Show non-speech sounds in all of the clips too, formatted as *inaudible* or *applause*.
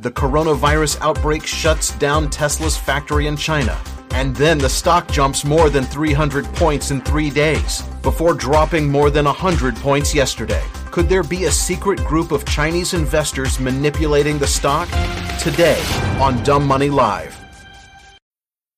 The coronavirus outbreak shuts down Tesla's factory in China. And then the stock jumps more than 300 points in three days, before dropping more than 100 points yesterday. Could there be a secret group of Chinese investors manipulating the stock? Today on Dumb Money Live.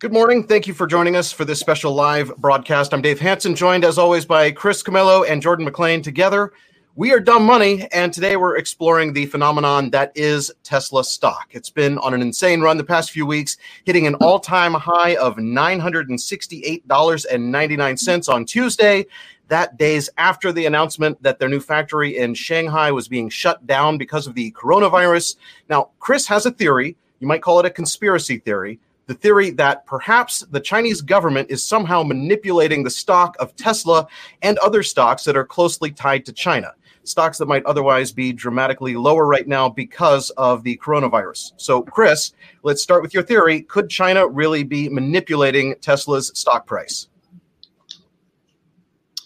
Good morning. Thank you for joining us for this special live broadcast. I'm Dave Hanson, joined as always by Chris Camillo and Jordan McLean. Together, we are Dumb Money, and today we're exploring the phenomenon that is Tesla stock. It's been on an insane run the past few weeks, hitting an all time high of $968.99 on Tuesday. That days after the announcement that their new factory in Shanghai was being shut down because of the coronavirus. Now, Chris has a theory. You might call it a conspiracy theory the theory that perhaps the Chinese government is somehow manipulating the stock of Tesla and other stocks that are closely tied to China, stocks that might otherwise be dramatically lower right now because of the coronavirus. So, Chris, let's start with your theory. Could China really be manipulating Tesla's stock price?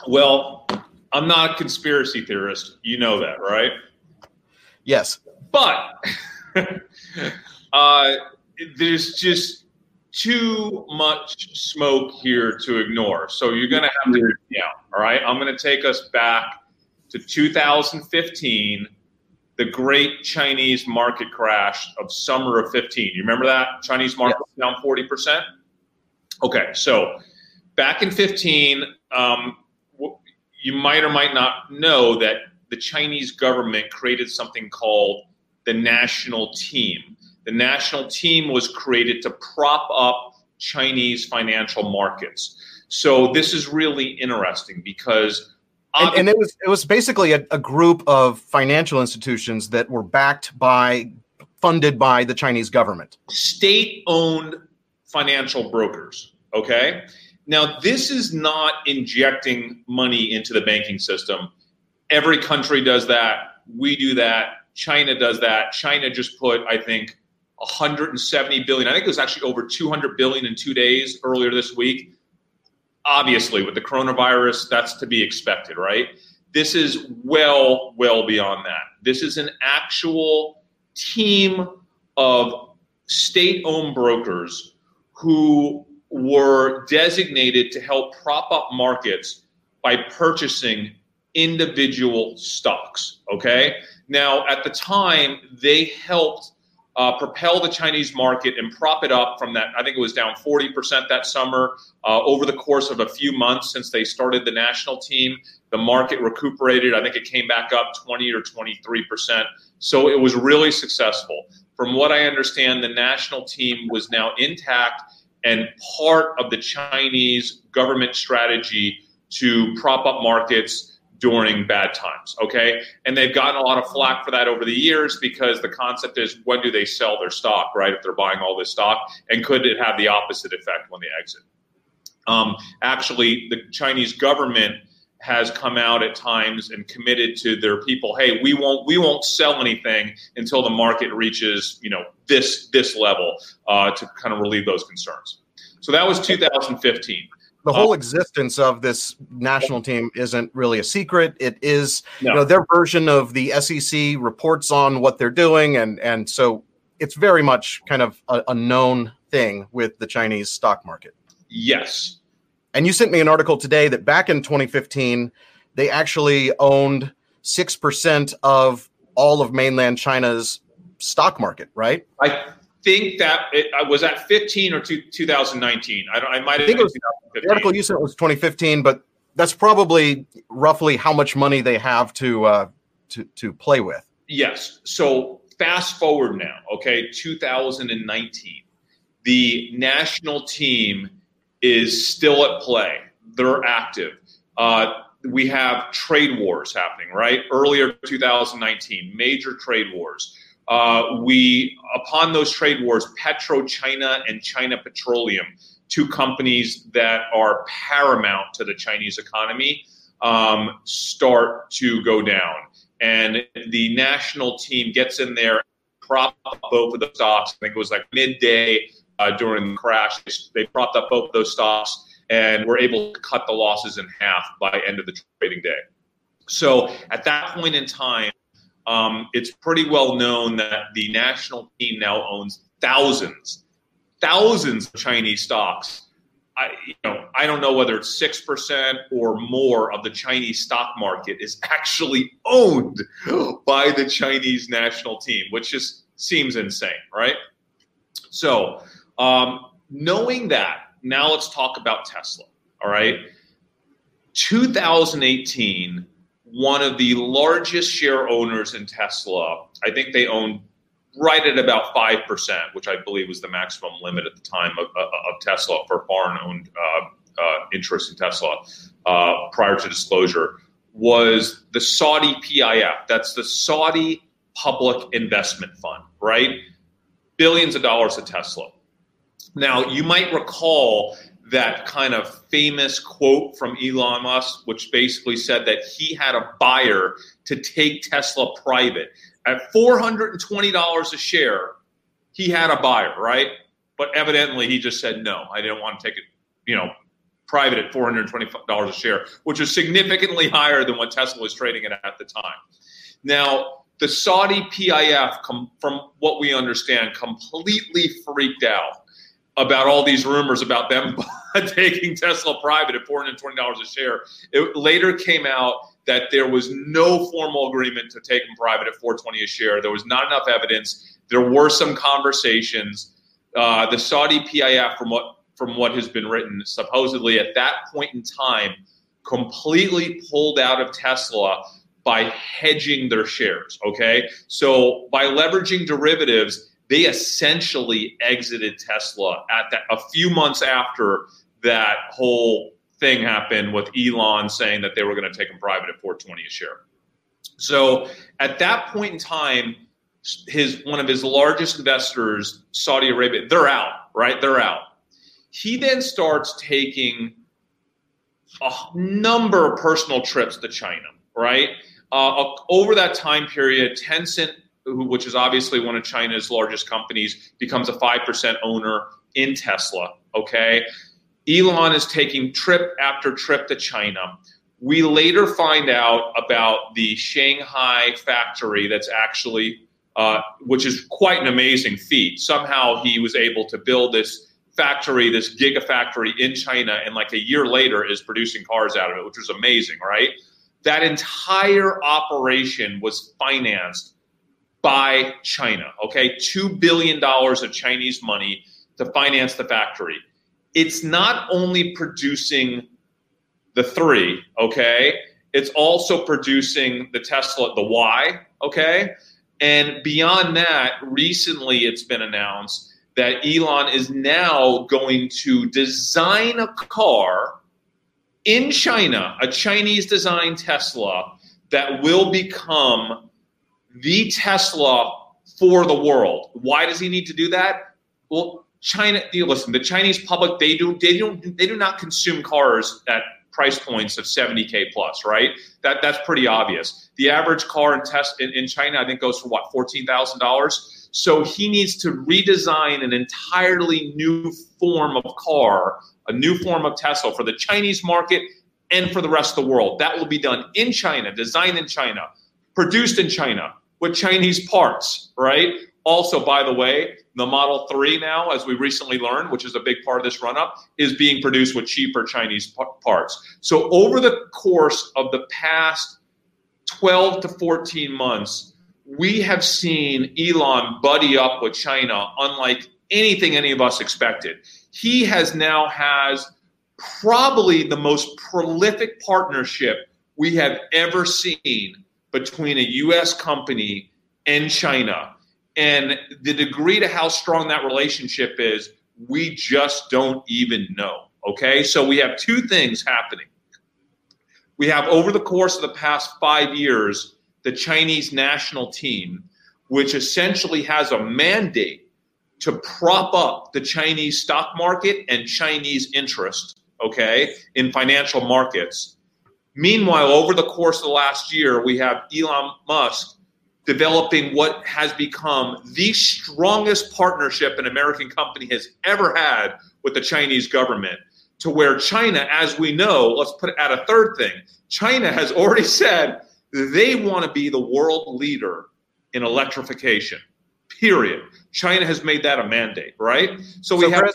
Well, I'm not a conspiracy theorist. You know that, right? Yes. But *laughs* uh, there's just too much smoke here to ignore. So you're going to have to hear me out. All right. I'm going to take us back to 2015, the great Chinese market crash of summer of 15. You remember that? Chinese market down 40%? Okay. So back in 15, um, you might or might not know that the Chinese government created something called the national team the national team was created to prop up Chinese financial markets. So this is really interesting because and, and, it was it was basically a, a, group of financial institutions that were backed by funded by the Chinese government. State-owned financial brokers, okay? Now this is not injecting money into the banking system. Every country does that. We do that. China does that. China just put I think 170 billion. I think it was actually over 200 billion in two days earlier this week. Obviously, with the coronavirus, that's to be expected, right? This is well, well beyond that. This is an actual team of state owned brokers who were designated to help prop up markets by purchasing individual stocks. Okay. Now, at the time, they helped uh, propel the Chinese market and prop it up from that. I think it was down 40% that summer. Uh, over the course of a few months since they started the national team, the market recuperated. I think it came back up 20 or 23%. So it was really successful. From what I understand, the national team was now intact and part of the Chinese government strategy to prop up markets during bad times. Okay. And they've gotten a lot of flack for that over the years because the concept is when do they sell their stock, right? If they're buying all this stock, and could it have the opposite effect when they exit? Um, actually, the Chinese government has come out at times and committed to their people hey we won't we won't sell anything until the market reaches you know this this level uh, to kind of relieve those concerns so that was 2015 the whole existence of this national team isn't really a secret. It is, no. you know, their version of the SEC reports on what they're doing, and and so it's very much kind of a, a known thing with the Chinese stock market. Yes. And you sent me an article today that back in 2015, they actually owned six percent of all of mainland China's stock market, right? I think that it I was at 15 or two, 2019. I, don't, I might have. think it was, the article you sent was 2015, but that's probably roughly how much money they have to uh, to to play with. Yes. So fast forward now, okay, 2019. The national team is still at play. They're active. Uh, we have trade wars happening, right? Earlier 2019, major trade wars. Uh, we upon those trade wars, PetroChina and China Petroleum, two companies that are paramount to the Chinese economy, um, start to go down, and the national team gets in there, prop up both of the stocks. I think it was like midday uh, during the crash. They propped up both of those stocks and were able to cut the losses in half by end of the trading day. So at that point in time, um, it's pretty well known that the national team now owns thousands, thousands of Chinese stocks. I, you know, I don't know whether it's six percent or more of the Chinese stock market is *laughs* actually owned by the Chinese national team, which just seems insane, right? So, um, knowing that, now let's talk about Tesla. All right, 2018 one of the largest share owners in Tesla. I think they own right at about 5%, which I believe was the maximum limit at the time of, of Tesla for foreign owned uh, uh, interest in Tesla uh, prior to disclosure, was the Saudi PIF. That's the Saudi Public Investment Fund, right? Billions of dollars to Tesla. Now, you might recall that kind of famous quote from Elon Musk, which basically said that he had a buyer to take Tesla private at $420 a share. He had a buyer, right? But evidently, he just said no. I didn't want to take it, you know, private at $420 a share, which is significantly higher than what Tesla was trading at at the time. Now, the Saudi PIF, from what we understand, completely freaked out about all these rumors about them *laughs* taking Tesla private at $420 a share. It later came out that there was no formal agreement to take them private at 420 a share. There was not enough evidence. There were some conversations. Uh, the Saudi PIF, from what from what has been written, supposedly at that point in time, completely pulled out of Tesla by hedging their shares. Okay, so by leveraging derivatives they essentially exited Tesla at that a few months after that whole thing happened with Elon saying that they were going to take them private at 420 a share. So at that point in time, his one of his largest investors, Saudi Arabia, they're out, right? They're out. He then starts taking a number of personal trips to China, right? Uh, over that time period, Tencent who, which is obviously one of China's largest companies, becomes a 5% owner in Tesla. Okay. Elon is taking trip after trip to China. We later find out about the Shanghai factory that's actually, uh, which is quite an amazing feat. Somehow he was able to build this factory, this gigafactory in China, and like a year later is producing cars out of it, which was amazing, right? That entire operation was financed by China. Okay, $2 billion of Chinese money to finance the factory. It's not only producing the three, okay, it's also producing the Tesla, the Y, okay? And beyond that, recently it's been announced that Elon is now going to design a car in China, a Chinese designed Tesla that will become the Tesla for the world. Why does he need to do that? Well, China. Listen, the Chinese public they do they don't they do not consume cars at price points of 70k plus, right? That that's pretty obvious. The average car in test in, in China, I think, goes for what fourteen thousand dollars. So he needs to redesign an entirely new form of car, a new form of Tesla for the Chinese market and for the rest of the world. That will be done in China, designed in China, produced in China with Chinese parts, right? Also, by the way, the Model 3 now, as we recently learned, which is a big part of this run up, is being produced with cheaper Chinese parts. So, over the course of the past 12 to 14 months, we have seen Elon buddy up with China unlike anything any of us expected. He has now has probably the most prolific partnership we have ever seen between a U.S. company and China. And the degree to how strong that relationship is, we just don't even know. Okay. So we have two things happening. We have over the course of the past five years, the Chinese national team, which essentially has a mandate to prop up the Chinese stock market and Chinese interest, okay, in financial markets. Meanwhile, over the course of the last year, we have Elon Musk developing what has become the strongest partnership an American company has ever had with the Chinese government. To where China, as we know, let's put it at a third thing, China has already said they want to be the world leader in electrification. Period. China has made that a mandate, right? So we have. Chris,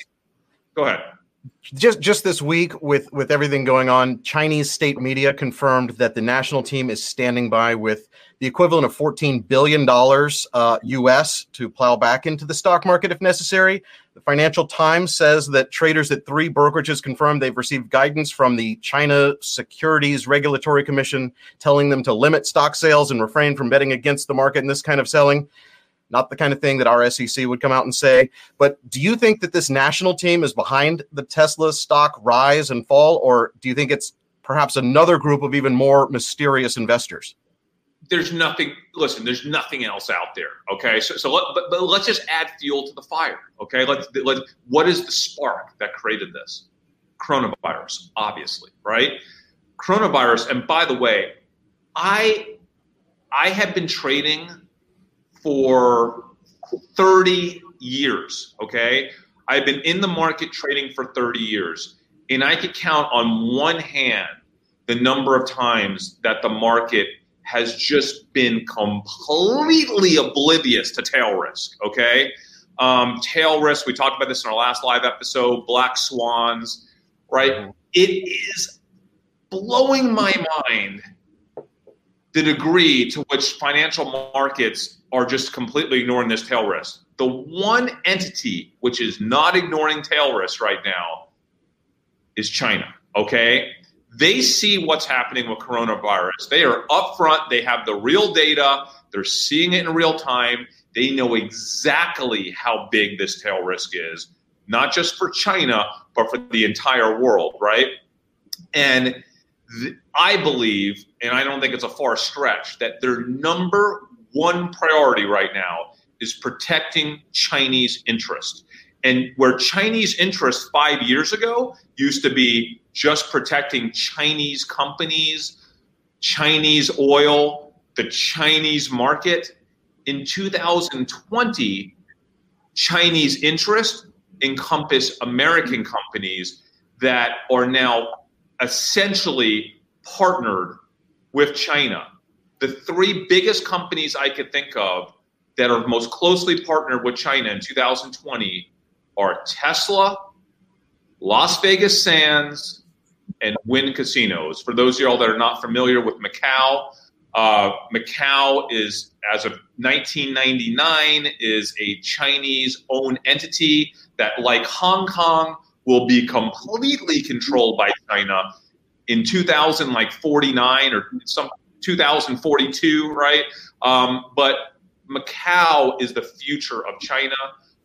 go ahead. Just just this week, with with everything going on, Chinese state media confirmed that the national team is standing by with the equivalent of $14 billion uh, US to plow back into the stock market if necessary. The Financial Times says that traders at three brokerages confirmed they've received guidance from the China Securities Regulatory Commission telling them to limit stock sales and refrain from betting against the market in this kind of selling. Not the kind of thing that our SEC would come out and say. But do you think that this national team is behind the Tesla stock rise and fall, or do you think it's perhaps another group of even more mysterious investors? there's nothing listen there's nothing else out there okay so, so let, but, but let's just add fuel to the fire okay let's let what is the spark that created this coronavirus obviously right coronavirus and by the way i i have been trading for 30 years okay i've been in the market trading for 30 years and i could count on one hand the number of times that the market has just been completely oblivious to tail risk. Okay. Um, tail risk, we talked about this in our last live episode, black swans, right? Mm-hmm. It is blowing my mind the degree to which financial markets are just completely ignoring this tail risk. The one entity which is not ignoring tail risk right now is China. Okay. They see what's happening with coronavirus. They are upfront. They have the real data. They're seeing it in real time. They know exactly how big this tail risk is, not just for China, but for the entire world, right? And I believe, and I don't think it's a far stretch, that their number one priority right now is protecting Chinese interest. And where Chinese interest five years ago used to be just protecting Chinese companies, Chinese oil, the Chinese market. In 2020, Chinese interest encompass American companies that are now essentially partnered with China. The three biggest companies I could think of that are most closely partnered with China in 2020 are Tesla, Las Vegas Sands, and Wynn Casinos. For those of y'all that are not familiar with Macau, uh, Macau is, as of 1999, is a Chinese-owned entity that, like Hong Kong, will be completely controlled by China in 2000, like 49 or some 2042, right? Um, but Macau is the future of China.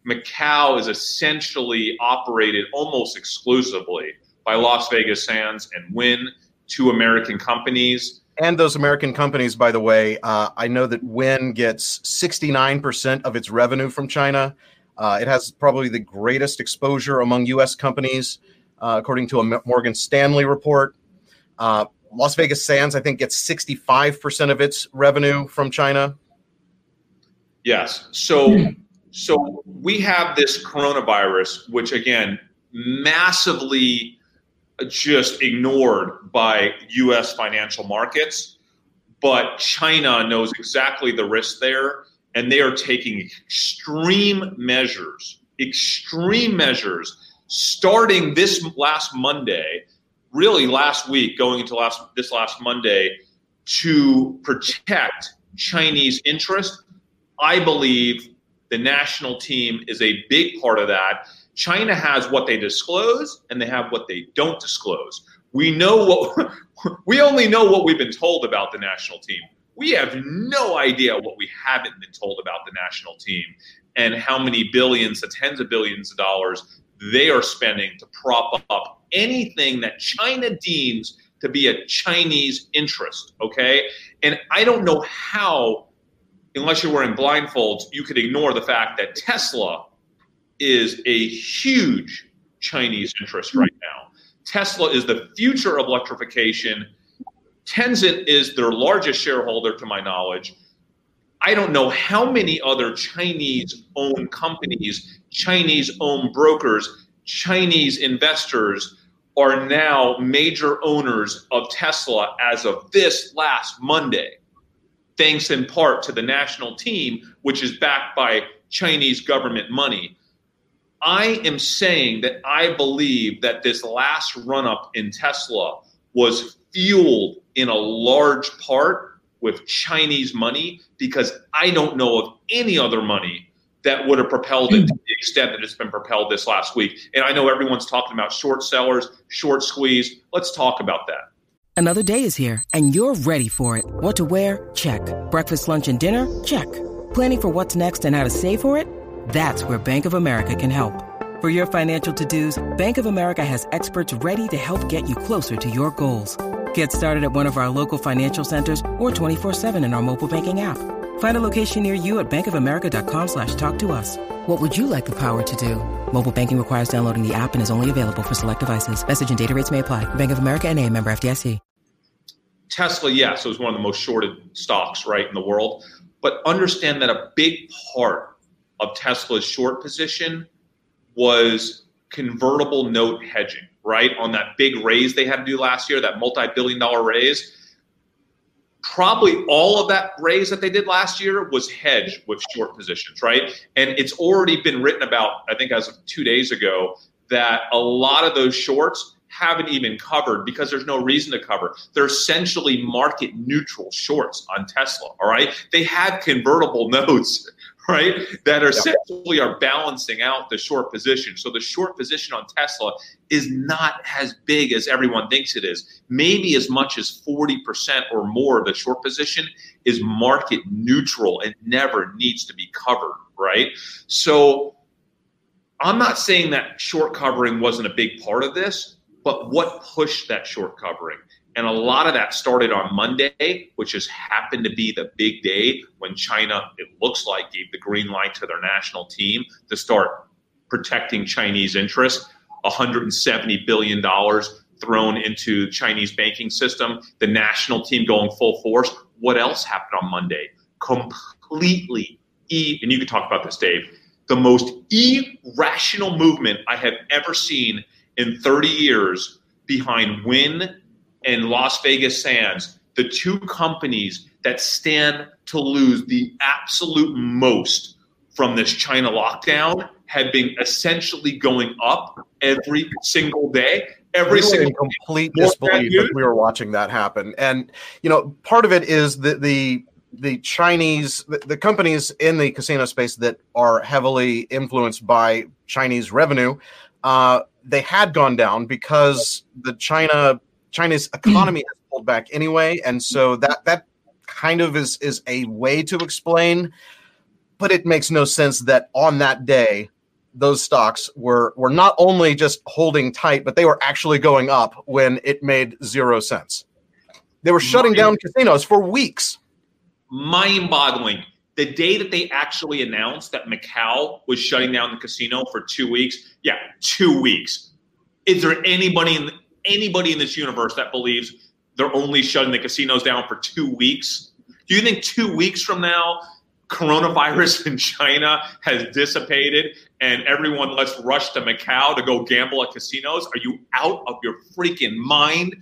Macau is essentially operated almost exclusively by Las Vegas Sands and Wynn, two American companies. And those American companies, by the way, uh, I know that Wynn gets 69% of its revenue from China. Uh, it has probably the greatest exposure among U.S. companies, uh, according to a Morgan Stanley report. Uh, Las Vegas Sands, I think, gets 65% of its revenue from China. Yes. So, so we have this coronavirus, which again massively just ignored by US financial markets. But China knows exactly the risk there, and they are taking extreme measures, extreme measures, starting this last Monday, really last week, going into last this last Monday, to protect Chinese interest. I believe the national team is a big part of that China has what they disclose and they have what they don't disclose. We know what *laughs* we only know what we've been told about the national team. We have no idea what we haven't been told about the national team and how many billions to tens of billions of dollars they are spending to prop up anything that China deems to be a Chinese interest. Okay. And I don't know how unless you're wearing blindfolds, you could ignore the fact that Tesla is a huge Chinese interest right now. Tesla is the future of electrification. Tencent is their largest shareholder, to my knowledge. I don't know how many other Chinese owned companies, Chinese owned brokers, Chinese investors are now major owners of Tesla as of this last Monday, thanks in part to the national team, which is backed by Chinese government money. I am saying that I believe that this last run up in Tesla was fueled in a large part with Chinese money because I don't know of any other money that would have propelled it to the extent that it's been propelled this last week. And I know everyone's talking about short sellers, short squeeze. Let's talk about that. Another day is here and you're ready for it. What to wear? Check. Breakfast, lunch, and dinner? Check. Planning for what's next and how to save for it? That's where Bank of America can help. For your financial to-dos, Bank of America has experts ready to help get you closer to your goals. Get started at one of our local financial centers or 24-7 in our mobile banking app. Find a location near you at bankofamerica.com slash talk to us. What would you like the power to do? Mobile banking requires downloading the app and is only available for select devices. Message and data rates may apply. Bank of America and a member FDIC. Tesla, yes, it was one of the most shorted stocks, right, in the world. But understand that a big part of Tesla's short position was convertible note hedging, right? On that big raise they had to do last year, that multi billion dollar raise. Probably all of that raise that they did last year was hedged with short positions, right? And it's already been written about, I think, as of two days ago, that a lot of those shorts haven't even covered because there's no reason to cover. They're essentially market neutral shorts on Tesla. All right. They have convertible *laughs* notes right? That are essentially are balancing out the short position. So the short position on Tesla is not as big as everyone thinks it is. Maybe as much as 40% or more of the short position is market neutral and never needs to be covered, right? So I'm not saying that short covering wasn't a big part of this, but what pushed that short covering? And a lot of that started on Monday, which just happened to be the big day when China, it looks like, gave the green light to their national team to start protecting Chinese interests. $170 billion thrown into Chinese banking system, the national team going full force. What else happened on Monday? Completely, e- and you can talk about this, Dave, the most irrational movement I have ever seen in 30 years behind Wynn and Las Vegas Sands, the two companies that stand to lose the absolute most from this China lockdown have been essentially going up every single day. Every we single in complete disbelief that we were watching that happen, and you know, part of it is the the the Chinese the, the companies in the casino space that are heavily influenced by Chinese revenue. Uh, they had gone down because the China China's economy has pulled back anyway, and so that that kind of is is a way to explain, but it makes no sense that on that day those stocks were were not only just holding tight, but they were actually going up when it made zero sense. They were shutting down casinos for weeks. Mind-boggling. The day that they actually announced that Macau was shutting down the casino for two weeks, yeah, two weeks. Is there anybody in anybody in this universe that believes they're only shutting the casinos down for two weeks? Do you think two weeks from now, coronavirus *laughs* in China has dissipated and everyone let's rush to Macau to go gamble at casinos? Are you out of your freaking mind?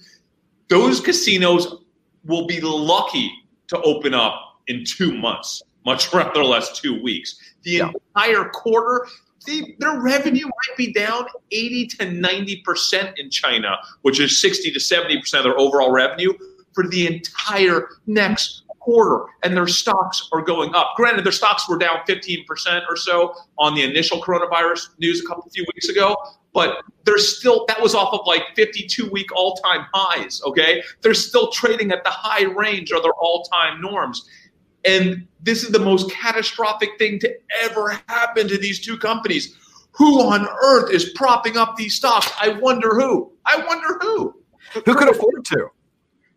Those casinos will be lucky to open up in two months, much *laughs* rather less two weeks. The yeah. entire quarter, the, their revenue might be down 80 to 90% in China, which is 60 to 70% of their overall revenue for the entire next quarter. And their stocks are going up. Granted, their stocks were down 15% or so on the initial coronavirus news a couple few weeks ago, but they're still that was off of like 52 week all time highs. Okay. They're still trading at the high range of their all time norms. And this is the most catastrophic thing to ever happen to these two companies. Who on earth is propping up these stocks? I wonder who. I wonder who. Who could afford to?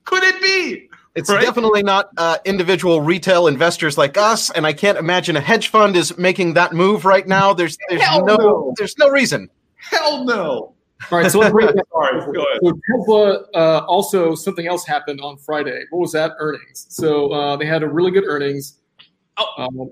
Could it be? It's Right? definitely not uh, individual retail investors like us, and I can't imagine a hedge fund is making that move right now. There's there's no, no. there's no reason. Hell no. All right, so let's break that *laughs* All right, go ahead. So Tesla uh, also something else happened on Friday. What was that? Earnings. So uh, they had a really good earnings. Oh. Um,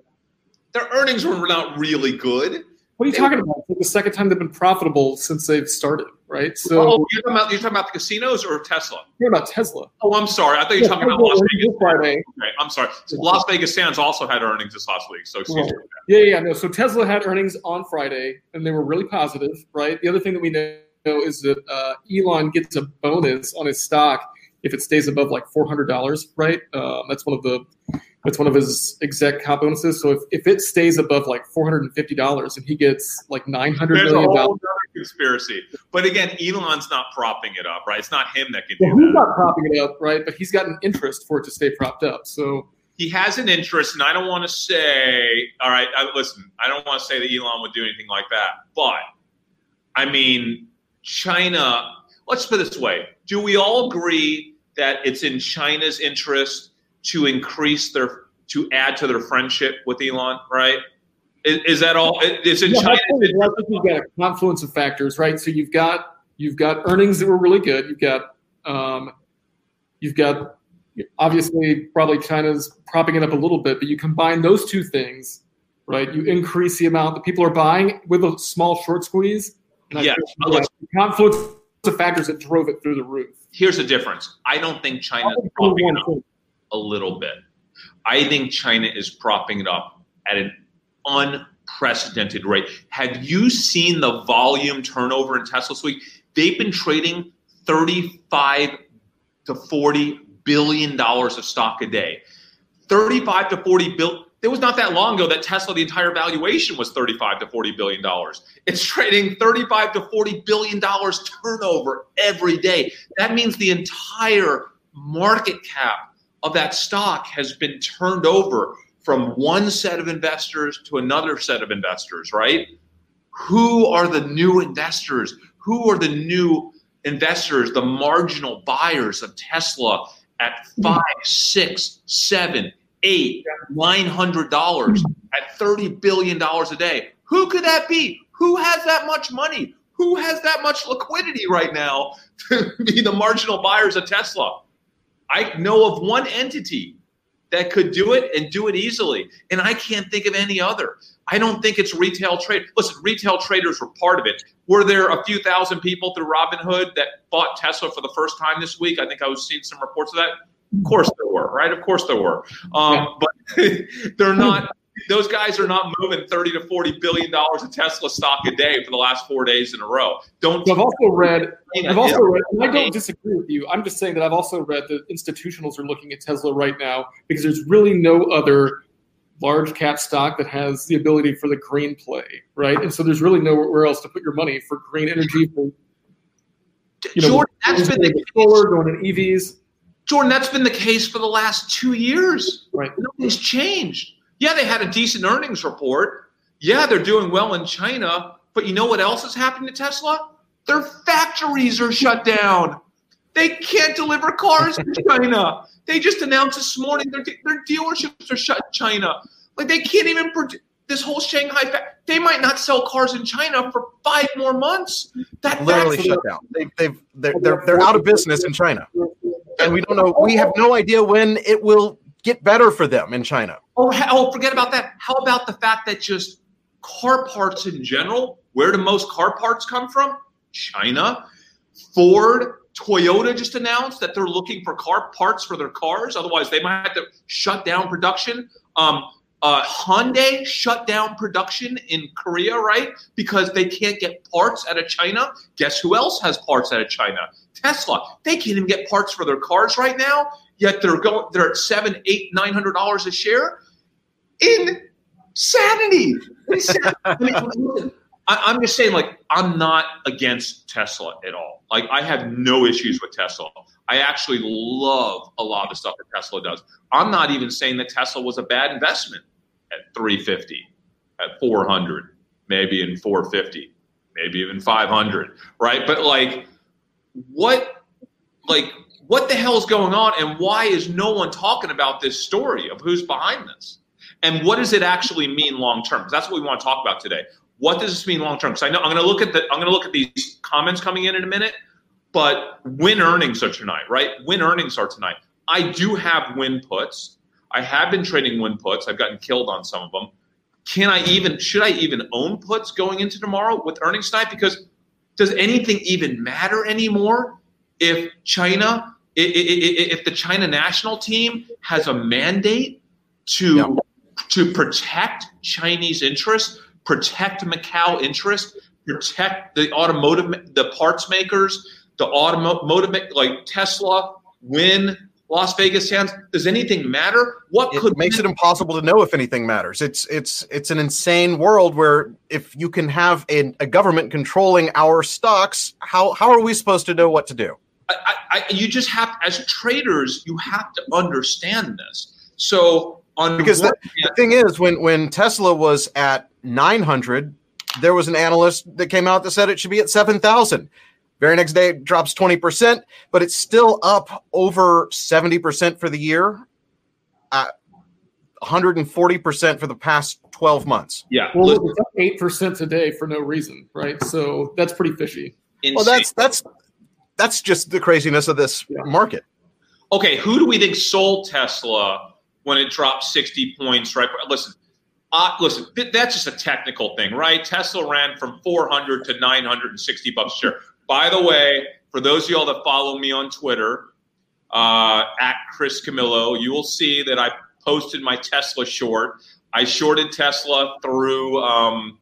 Their earnings were not really good. what are you talking about? It's the second time they've been profitable since they've started, right? So oh, you're talking, about, you're talking about the casinos or Tesla? what about Tesla? Oh, I'm sorry. I thought you were talking about Tesla Las Vegas. Friday. Okay, I'm sorry. Las Vegas Sands also had earnings this last week, so excuse me. Yeah, yeah, no. So Tesla had earnings on Friday, and they were really positive, right? The other thing that we know is that uh, Elon gets a bonus on his stock if it stays above like four hundred dollars, right? Um, that's one of the that's one of his exec comp bonuses. So if, if it stays above like four hundred and fifty dollars, and he gets like nine hundred million whole dollars, other conspiracy. But again, Elon's not propping it up, right? It's not him that can well, do he's that. not propping it up, right? But he's got an interest for it to stay propped up. So He has an interest, and I don't want to say, all right, I, listen, I don't want to say that Elon would do anything like that. But, I mean, China, let's put it this way. Do we all agree that it's in China's interest to increase their, to add to their friendship with Elon, right? Is, is that all? It's it Yeah, China's I I think you've got a confluence of factors, right? So you've got you've got earnings that were really good. You've got um, you've got obviously probably China's propping it up a little bit, but you combine those two things, right? You increase the amount that people are buying with a small short squeeze. And I Yes. think you let's- got the confluence of factors that drove it through the roof. Here's the difference. I don't think China's I'll propping it up thing. a little bit. I think China is propping it up at an unprecedented rate. Have you seen the volume turnover in Tesla this week? They've been trading 35 to 40 billion dollars of stock a day. 35 to 40 bill there was not that long ago that Tesla the entire valuation was 35 to 40 billion dollars. It's trading 35 to 40 billion dollars turnover every day. That means the entire market cap of that stock has been turned over from one set of investors to another set of investors, right? Who are the new investors? Who are the new investors, the marginal buyers of Tesla at five, six, seven, eight, nine hundred dollars at thirty billion dollars a day? Who could that be? Who has that much money? Who has that much liquidity right now *laughs* to be the marginal buyers of Tesla? I know of one entity that could do it and do it easily, and I can't think of any other. I don't think it's retail trade. Listen, retail traders were part of it. Were there a few thousand people through Robinhood that bought Tesla for the first time this week? I think I was seeing some reports of that. Of course there were, right? Of course there were. Um, but *laughs* they're not. Those guys are not moving thirty to forty billion dollars of Tesla stock a day for the last four days in a row. Don't. So I've also read I've also Yeah. read, and I don't disagree with you. I'm just saying that I've also read that institutionals are looking at Tesla right now because there's really no other large cap stock that has the ability for the green play, right? And so there's really nowhere else to put your money for green energy, for you know, Jordan, that's been the solar, going in EVs, Jordan, that's been the case for the last two years. right? Nothing's changed. Yeah, they had a decent earnings report. Yeah, they're doing well in China. But you know what else is happening to Tesla? Their factories are shut down. They can't deliver cars in *laughs* China. They just announced this morning their, their dealerships are shut in China. Like they can't even produce this whole Shanghai. Fa- they might not sell cars in China for five more months. That Literally factory- shut down. They, they've they're, they're they're out of business in China, and we don't know. We have no idea when it will get better for them in China. Oh, hell, forget about that. How about the fact that just car parts in general, where do most car parts come from? China. Ford, Toyota just announced that they're looking for car parts for their cars. Otherwise, they might have to shut down production. Um, uh, Hyundai shut down production in Korea, right? Because they can't get parts out of China. Guess who else has parts out of China? Tesla. They can't even get parts for their cars right now. Yet they're going. They're at seven, eight, nine hundred dollars a share. Insanity. Insanity. I mean, *laughs* I, am just saying, like, I'm not against Tesla at all. Like, I have no issues with Tesla. I actually love a lot of the stuff that Tesla does. I'm not even saying that Tesla was a bad investment at 350, at 400, maybe in 450, maybe even 500, right? But like, what, like, what the hell is going on and why is no one talking about this story of who's behind this? And what does it actually mean long term? That's what we want to talk about today. What does this mean long term? Because I know I'm going to look at the I'm going to look at these comments coming in in a minute. But when earnings are tonight, right? When earnings are tonight. I do have Wynn puts. I have been trading Wynn puts. I've gotten killed on some of them. Can I even should I even own puts going into tomorrow with earnings tonight? Because does anything even matter anymore if China if the China national team has a mandate to no. to protect Chinese interests, protect Macau interests, protect the automotive the parts makers, the automotive like Tesla, Wynn, Las Vegas Sands. Does anything matter? What it could makes it impossible to know if anything matters. It's it's it's an insane world where if you can have a, a government controlling our stocks, how how are we supposed to know what to do? I, I, you just have, as traders, you have to understand this. So, on because the, hand, the thing is, when when Tesla was at 900, there was an analyst that came out that said it should be at 7,000. Very next day, it drops 20%, but it's still up over 70% for the year, at 140% for the past 12 months. Yeah. Well, it's up 8% today for no reason, right? So that's pretty fishy. Insane. Well, that's that's that's just the craziness of this yeah. market. Okay, who do we think sold Tesla when it dropped 60 points? Right, listen, uh, listen, that's just a technical thing, right? Tesla ran from 400 to 960 bucks a share. By the way, for those of y'all that follow me on Twitter uh, at Chris Camillo, you will see that I posted my Tesla short. I shorted Tesla through um,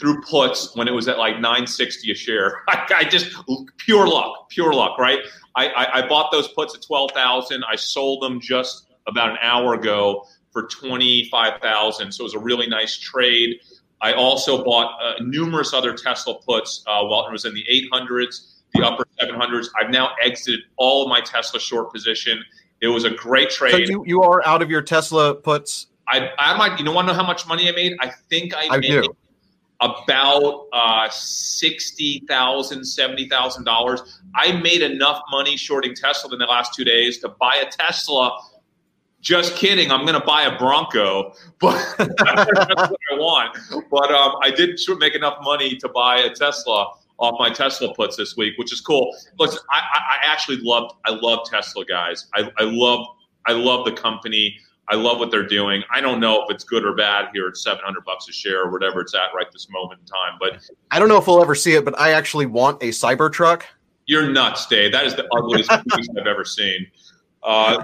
through puts when it was at like 960 a share. *laughs* I, I just pure luck, pure luck, right? I, I, I bought those puts at 12,000. I sold them just about an hour ago for 25,000. So it was a really nice trade. I also bought uh, numerous other Tesla puts uh, while it was in the 800s, the upper 700s. I've now exited all of my Tesla short position. It was a great trade. So you, you are out of your Tesla puts. I, I might, you know, want to know how much money I made? I think I, I made do about uh, $60,000, $70,000. I made enough money shorting Tesla in the last two days to buy a Tesla. Just kidding. I'm going to buy a Bronco, but *laughs* that's what I want. But um, I did make enough money to buy a Tesla off my Tesla puts this week, which is cool. Listen, I, I actually loved, I love Tesla guys. I, I love, I love the company. I love what they're doing. I don't know if it's good or bad here at 700 bucks a share or whatever it's at right this moment in time. But I don't know if we'll ever see it, but I actually want a Cybertruck. You're nuts, Dave. That is the ugliest *laughs* news I've ever seen. Uh,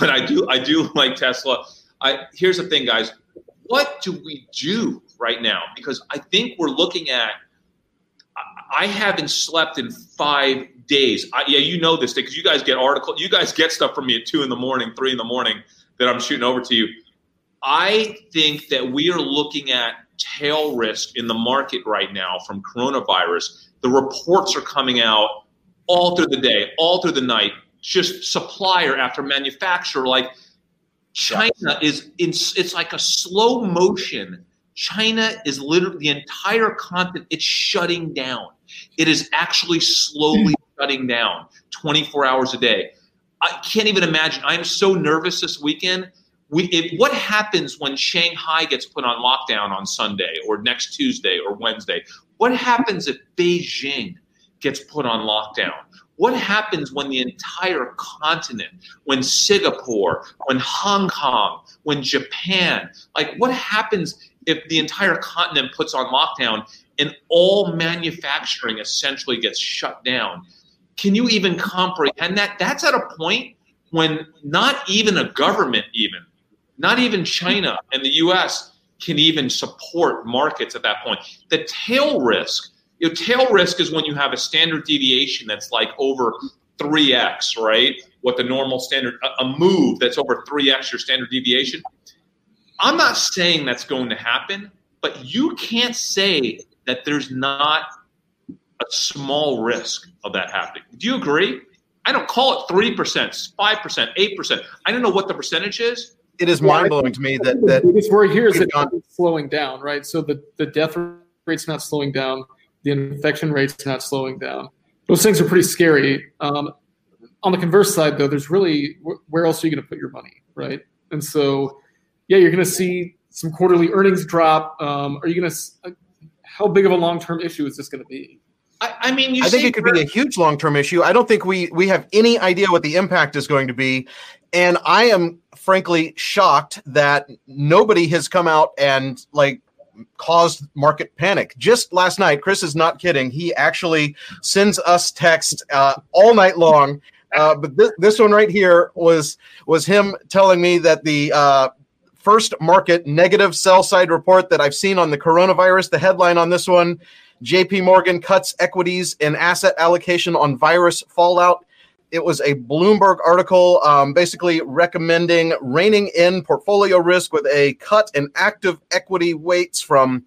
but I do, I do *laughs* like Tesla. I, here's the thing, guys. What do we do right now? Because I think we're looking at. I haven't slept in five days. I, yeah, you know this because you guys get article. You guys get stuff from me at two in the morning, three in the morning that I'm shooting over to you. I think that we are looking at tail risk in the market right now from coronavirus. The reports are coming out all through the day, all through the night, just supplier after manufacturer. Like China is in, it's like a slow motion. China is literally the entire continent, it's shutting down. It is actually slowly *laughs* shutting down 24 hours a day. I can't even imagine. I'm so nervous this weekend. We, if, what happens when Shanghai gets put on lockdown on Sunday or next Tuesday or Wednesday? What happens if Beijing gets put on lockdown? What happens when the entire continent, when Singapore, when Hong Kong, when Japan, like what happens if the entire continent puts on lockdown and all manufacturing essentially gets shut down? can you even comprehend that? That's at a point when not even a government, even not even China and the U.S. can even support markets at that point. The tail risk, you know, tail risk is when you have a standard deviation that's like over 3x, right? What the normal standard, a move that's over 3x your standard deviation. I'm not saying that's going to happen, but you can't say that there's not a small risk of that happening. Do you agree? I don't call it 3%, 5%, 8%. I don't know what the percentage is. It is mind blowing to me that that this word here is it's slowing down, right? So the, the death rate's not slowing down, the infection rate's not slowing down. Those things are pretty scary. Um, on the converse side, though, there's really where else are you going to put your money, right? And so, yeah, you're going to see some quarterly earnings drop. Um, are you going to? Uh, how big of a long term issue is this going to be? I, I mean, I think it could be a huge long term issue. I don't think we we have any idea what the impact is going to be, and I am frankly shocked that nobody has come out and like caused market panic. Just last night, Chris is not kidding. He actually sends us text uh, all night long. Uh, but this, this one right here was was him telling me that the uh, first market negative sell side report that I've seen on the coronavirus. The headline on this one: J.P. Morgan cuts equities and asset allocation on virus fallout. It was a Bloomberg article um, basically recommending reining in portfolio risk with a cut in active equity weights from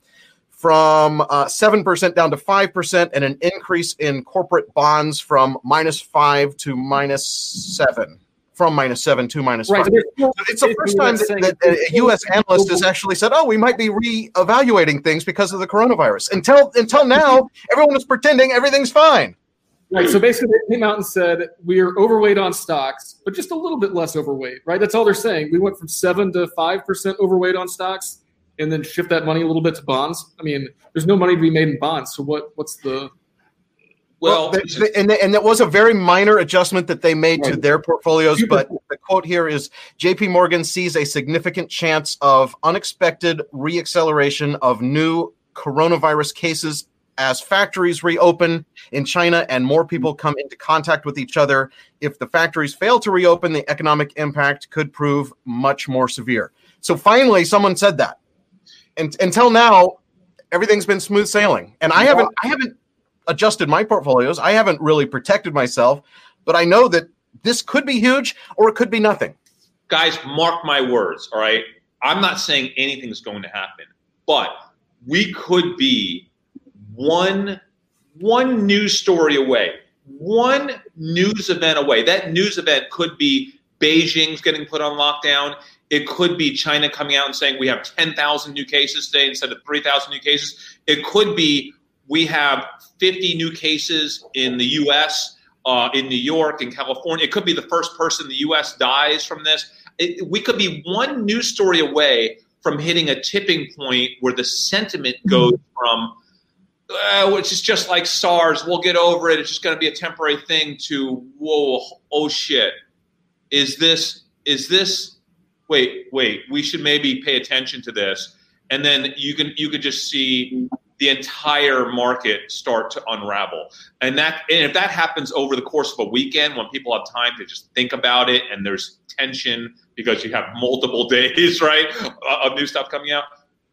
from uh, 7% down to 5% and an increase in corporate bonds from minus 5 to minus 7 from minus 7 to minus right. 5 so it's the first time that, that a u.s analyst has actually said oh we might be re-evaluating things because of the coronavirus. Until until now everyone was pretending everything's fine Right. So basically, they came out and said we're overweight on stocks, but just a little bit less overweight. Right. That's all they're saying. We went from seven to five percent overweight on stocks, and then shift that money a little bit to bonds. I mean, there's no money to be made in bonds. So what? What's the well, well the, and and that was a very minor adjustment that they made right. to their portfolios. But the quote here is: J.P. Morgan sees a significant chance of unexpected reacceleration of new coronavirus cases as factories reopen in China and more people come into contact with each other, if the factories fail to reopen, the economic impact could prove much more severe. So finally, someone said that. And until now, everything's been smooth sailing. And I haven't, I haven't adjusted my portfolios. I haven't really protected myself, but I know that this could be huge or it could be nothing. Guys, mark my words. All right. I'm not saying anything's going to happen, but we could be one one news story away, one news event away. That news event could be Beijing's getting put on lockdown. It could be China coming out and saying we have 10,000 new cases today instead of 3,000 new cases. It could be we have 50 new cases in the U.S., uh, in New York, in California. It could be the first person in the U.S. dies from this. It, we could be one news story away from hitting a tipping point where the sentiment goes from uh, which is just like SARS. We'll get over it. It's just going to be a temporary thing. To whoa, oh shit, is this is this? Wait, wait. We should maybe pay attention to this, and then you can you could just see the entire market start to unravel. And that and if that happens over the course of a weekend when people have time to just think about it and there's tension because you have multiple *laughs* days, right, of new stuff coming out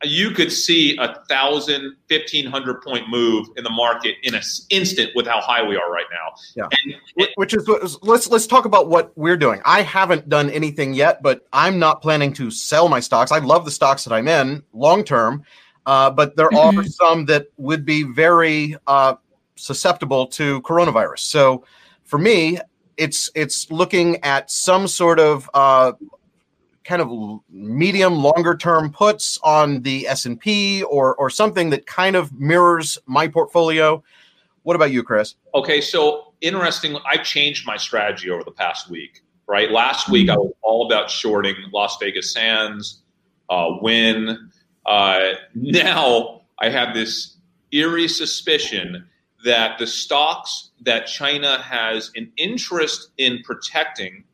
you could see a thousand, fifteen hundred point move in the market in an instant with how high we are right now. Yeah, and, which is let's let's talk about what we're doing. I haven't done anything yet, but I'm not planning to sell my stocks. I love the stocks that I'm in long term, uh, but there are mm-hmm. some that would be very uh, susceptible to coronavirus. So for me, it's it's looking at some sort of uh, kind of medium longer term puts on the S&P or or something that kind of mirrors my portfolio. What about you, Chris? Okay, so interesting. I changed my strategy over the past week. Right, last week I was all about shorting Las Vegas Sands, uh, Wynn. Uh, now I have this eerie suspicion that the stocks that China has an interest in protecting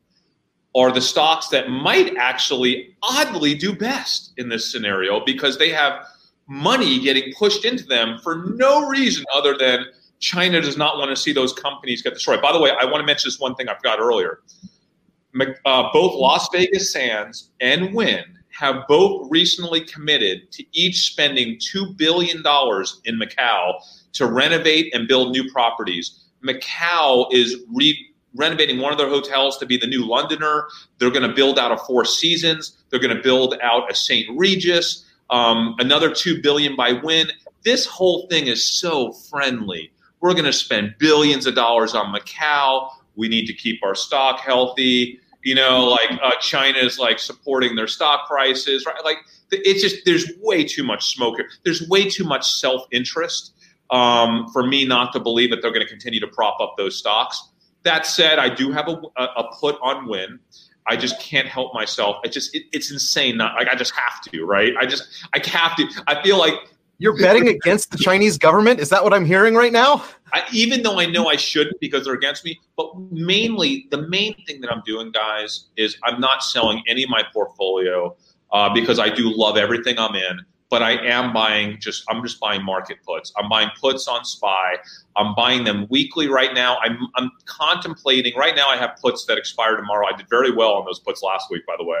are the stocks that might actually oddly do best in this scenario because they have money getting pushed into them for no reason other than China does not want to see those companies get destroyed. By the way, I want to mention this one thing I forgot earlier. Uh, both Las Vegas Sands and Wynn have both recently committed to each spending $2 billion in Macau to renovate and build new properties. Macau is re- renovating one of their hotels to be the new Londoner. They're going to build out a Four Seasons. They're going to build out a St. Regis. Um, another two billion by Wynn. This whole thing is so friendly. We're going to spend billions of dollars on Macau. We need to keep our stock healthy. You know, like uh, China is like supporting their stock prices, right? Like it's just there's way too much smoke here. There's way too much self interest um, for me not to believe that they're going to continue to prop up those stocks. That said, I do have a, a, put on Wynn. I just can't help myself. I just it, it's insane. Not like I just have to, right? I just I have to. I feel like you're betting against the Chinese government. Is that what I'm hearing right now? I, even though I know I shouldn't because they're against me, but mainly the main thing that I'm doing, guys, is I'm not selling any of my portfolio uh, because I do love everything I'm in but I am buying just I'm just buying market puts. I'm buying puts on SPY. I'm buying them weekly right now. I'm I'm contemplating right now. I have puts that expire tomorrow. I did very well on those puts last week, by the way.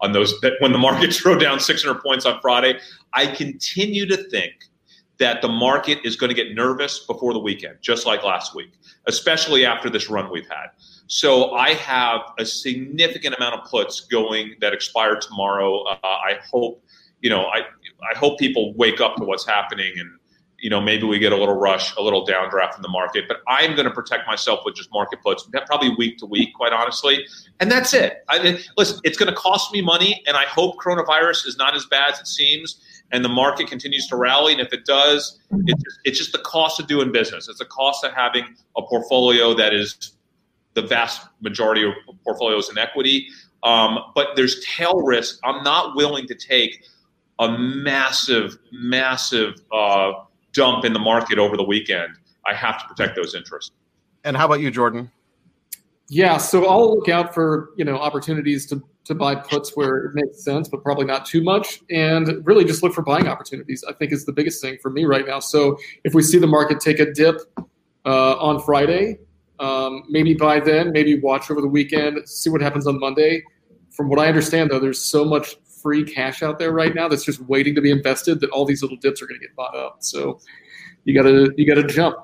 On those that when the market *laughs* drove down 600 points on Friday, I continue to think that the market is going to get nervous before the weekend, just like last week, especially after this run we've had. So I have a significant amount of puts going that expire tomorrow. Uh, I hope you know, I I hope people wake up to what's happening and you know maybe we get a little rush, a little downdraft in the market. But I'm going to protect myself with just market puts, probably week to week, quite honestly, and that's it. I mean, listen, it's going to cost me money, and I hope coronavirus is not as bad as it seems. And the market continues to rally, and if it does, it's just, it's just the cost of doing business. It's the cost of having a portfolio that is the vast majority of portfolios in equity. Um, but there's tail risk. I'm not willing to take a massive, massive uh, dump in the market over the weekend, I have to protect those interests. And how about you, Jordan? Yeah, so I'll look out for you know opportunities to to buy puts where it makes sense, but probably not too much, and really just look for buying opportunities. I think is the biggest thing for me right now. So if we see the market take a dip uh, on Friday, um, maybe buy then, maybe watch over the weekend, see what happens on Monday. From what I understand, though, there's so much free cash out there right now that's just waiting to be invested that all these little dips are going to get bought up. So you gotta you gotta jump.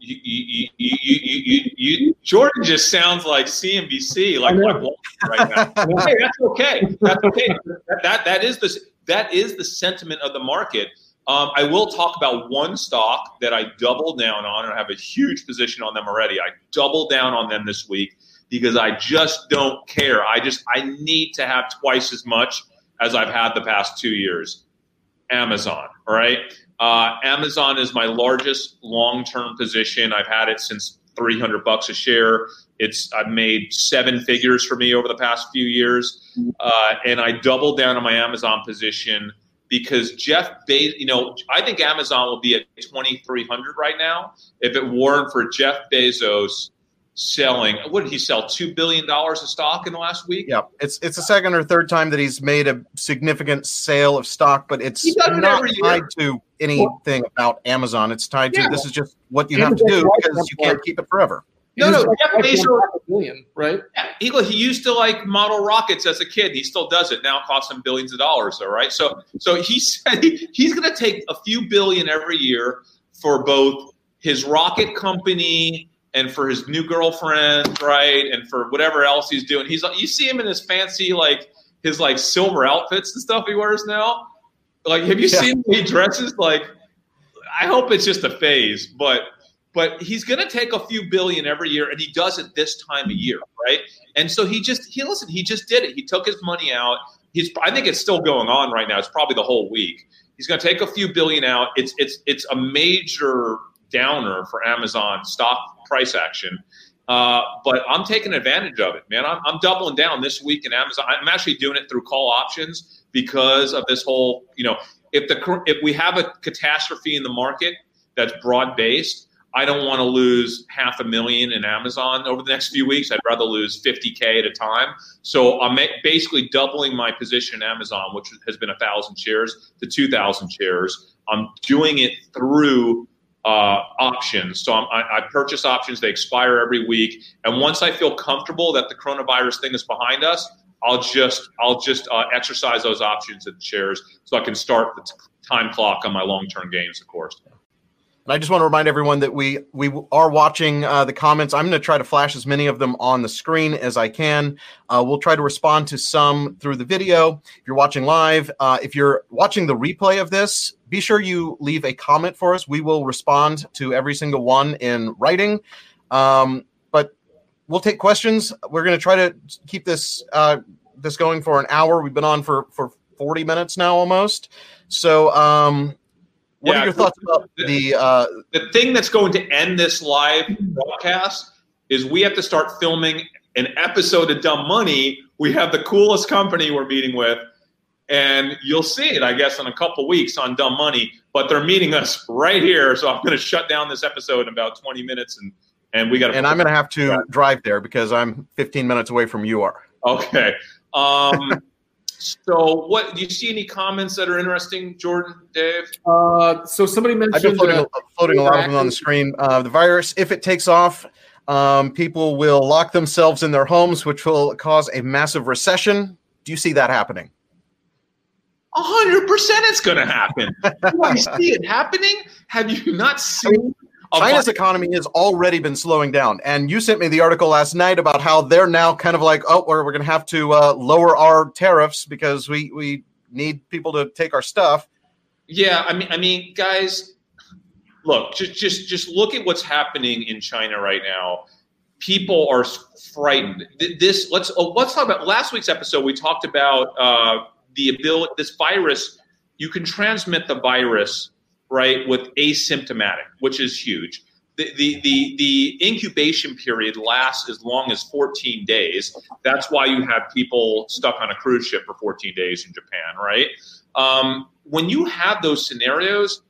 You, you, you, you, you, Jordan just sounds like CNBC, like right now. *laughs* hey, that's okay. That's okay. That, that, that is the that is the sentiment of the market. Um, I will talk about one stock that I doubled down on, and I have a huge position on them already. I doubled down on them this week because I just don't care. I just I need to have twice as much as I've had the past two years. Amazon, all right. Uh, Amazon is my largest long-term position. I've had it since 300 bucks a share. It's I've made seven figures for me over the past few years, uh, and I doubled down on my Amazon position because Jeff Bezos. You know, I think Amazon will be at 2,300 right now if it weren't for Jeff Bezos selling. What did he sell? Two billion dollars of stock in the last week. Yeah, it's it's the second or third time that he's made a significant sale of stock, but it's not tied to anything about Amazon. It's tied to yeah. this is just what you have to do because you can't keep it forever. No, no, Jeff Bezos, billion, right? Yeah, he, he used to like model rockets as a kid. He still does it now. It costs him billions of dollars, though, right? So, so he *laughs* said he, he's going to take a few billion every year for both his rocket company and for his new girlfriend, right, and for whatever else he's doing. He's you see him in his fancy like his like silver outfits and stuff he wears now. Like, have you yeah. seen he dresses? Like, I hope it's just a phase, but but he's going to take a few billion every year, and he does it this time of year, right? And so he just he listen, he just did it. He took his money out. He's I think it's still going on right now. It's probably the whole week. He's going to take a few billion out. It's it's it's a major downer for Amazon stock price action. Uh, but I'm taking advantage of it, man. I'm, I'm doubling down this week in Amazon. I'm actually doing it through call options because of this whole, you know, if the if we have a catastrophe in the market that's broad based, I don't want to lose half a million in Amazon over the next few weeks. I'd rather lose 50k at a time. So I'm basically doubling my position in Amazon, which has been a thousand shares to 2,000 shares. I'm doing it through uh, options. So I, I purchase options; they expire every week. And once I feel comfortable that the coronavirus thing is behind us, I'll just I'll just uh, exercise those options and shares so I can start the t- time clock on my long term gains, of course. And I just want to remind everyone that we we are watching uh, the comments. I'm going to try to flash as many of them on the screen as I can. Uh, we'll try to respond to some through the video. If you're watching live, uh, if you're watching the replay of this, be sure you leave a comment for us. We will respond to every single one in writing. Um, but we'll take questions. We're going to try to keep this uh, this going for an hour. We've been on for for 40 minutes now almost. So. Um, what yeah, are your thoughts about the uh, the thing that's going to end this live broadcast is we have to start filming an episode of Dumb Money. We have the coolest company we're meeting with, and you'll see it, I guess, in a couple weeks on Dumb Money. But they're meeting us right here, so I'm going to shut down this episode in about 20 minutes, and and we got. And I'm going to have to drive there because I'm 15 minutes away from you are. Okay. Um, *laughs* so, what do you see any comments that are interesting, Jordan, Dave? Uh, so somebody mentioned I've been floating, uh, floating a lot of them on the screen. Uh, the virus, if it takes off, um, people will lock themselves in their homes, which will cause a massive recession. Do you see that happening? A hundred percent, it's going to happen. Do I see it happening? Have you not seen? a China's economy has already been slowing down. And you sent me the article last night about how they're now kind of like, oh, we're, we're going to have to uh, lower our tariffs because we, we need people to take our stuff. Yeah, I mean, I mean, guys, look, just just just look at what's happening in China right now. People are frightened. This let's oh, let's talk about last week's episode. We talked about uh, the ability this virus. You can transmit the virus right with asymptomatic, which is huge. The, the, the, the incubation period lasts as long as 14 days. That's why you have people stuck on a cruise ship for 14 days in Japan, right? Um, when you have those scenarios,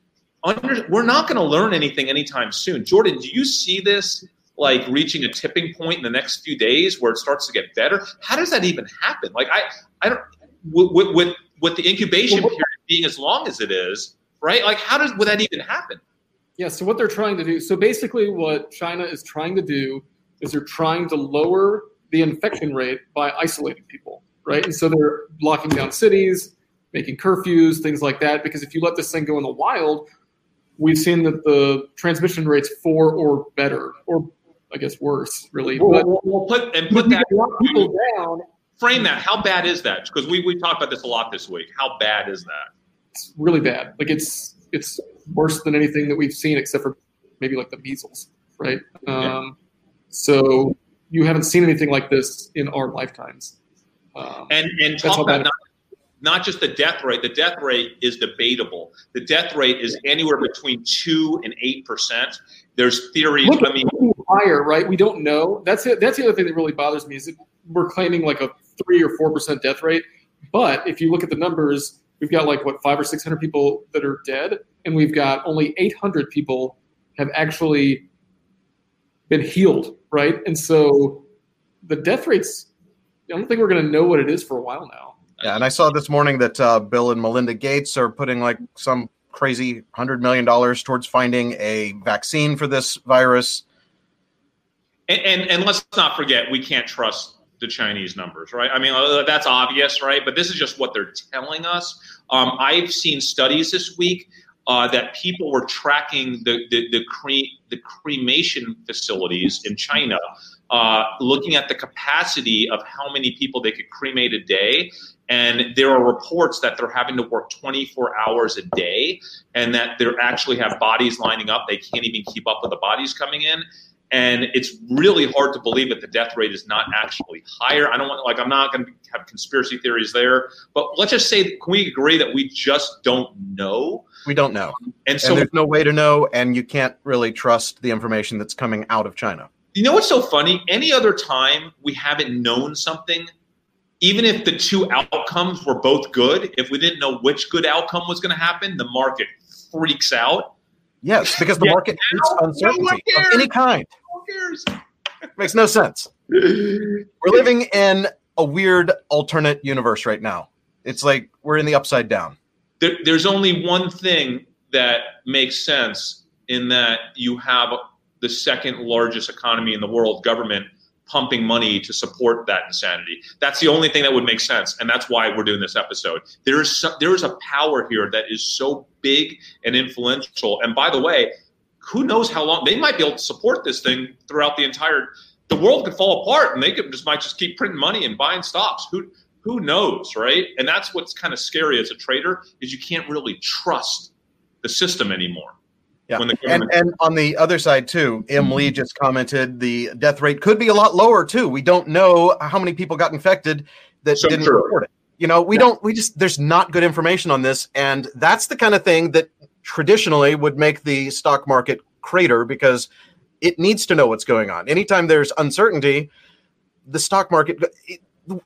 under, we're not going to learn anything anytime soon. Jordan, do you see this like reaching a tipping point in the next few days where it starts to get better? How does that even happen? Like I, I don't with with, with the incubation period being as long as it is, right? Like how does would that even happen? Yeah, so what they're trying to do, so basically what China is trying to do is they're trying to lower the infection rate by isolating people, right? And so they're locking down cities, making curfews, things like that, because if you let this thing go in the wild, we've seen that the transmission rate's four or better, or I guess worse, really. But We'll, we'll put and put that lock people down, frame that. How bad is that? Because we we talked about this a lot this week. How bad is that? It's really bad. Like it's it's worse than anything that we've seen, except for maybe like the measles, right? Yeah. Um, so you haven't seen anything like this in our lifetimes. Um, And and talk about not, not just the death rate. The death rate is debatable. The death rate is anywhere between two and eight percent. There's theories. look I mean, higher, right? We don't know. That's it. That's the other thing that really bothers me is that we're claiming like a three or four percent death rate, but if you look at the numbers, we've got like what five or six hundred people that are dead, and we've got only eight hundred people have actually been healed, right? And so the death rates. I don't think we're going to know what it is for a while now. Yeah, and I saw this morning that uh, Bill and Melinda Gates are putting like some crazy hundred million dollars towards finding a vaccine for this virus. and, and and let's not forget, we can't trust the Chinese numbers, right? I mean, uh, that's obvious, right? But this is just what they're telling us. Um, I've seen studies this week uh, that people were tracking the the the, cre- the cremation facilities in China, uh, looking at the capacity of how many people they could cremate a day. And there are reports that they're having to work 24 hours a day, and that they actually have bodies lining up. They can't even keep up with the bodies coming in and it's really hard to believe that the death rate is not actually higher. I don't want like I'm not going to have conspiracy theories there, but let's just say can we agree that we just don't know, We don't know, and and so there's no way to know, and you can't really trust the information that's coming out of China. you know what's so funny? Any other time we haven't known something. Even if the two outcomes were both good, if we didn't know which good outcome was going to happen, the market freaks out. Yes, because the Yeah, market hates no uncertainty of any kind. Who cares? *laughs* Makes no sense. We're living in a weird alternate universe right now. It's like we're in the upside down. there, there's only one thing that makes sense in that you have the second largest economy in the world government pumping money to support that insanity. That's the only thing that would make sense, and that's why we're doing this episode. There is so, there is a power here that is so big and influential. And by the way, who knows how long they might be able to support this thing throughout the entire. The world could fall apart, and they could just might just keep printing money and buying stocks. Who who knows, right? And that's what's kind of scary as a trader is you can't really trust the system anymore. Yeah. The And government- and on the other side too, M. Lee just commented the death rate could be a lot lower too. We don't know how many people got infected that So didn't true. report it. You know, we don't we just there's not good information on this and that's the kind of thing that traditionally would make the stock market crater because it needs to know what's going on. Anytime there's uncertainty, the stock market it,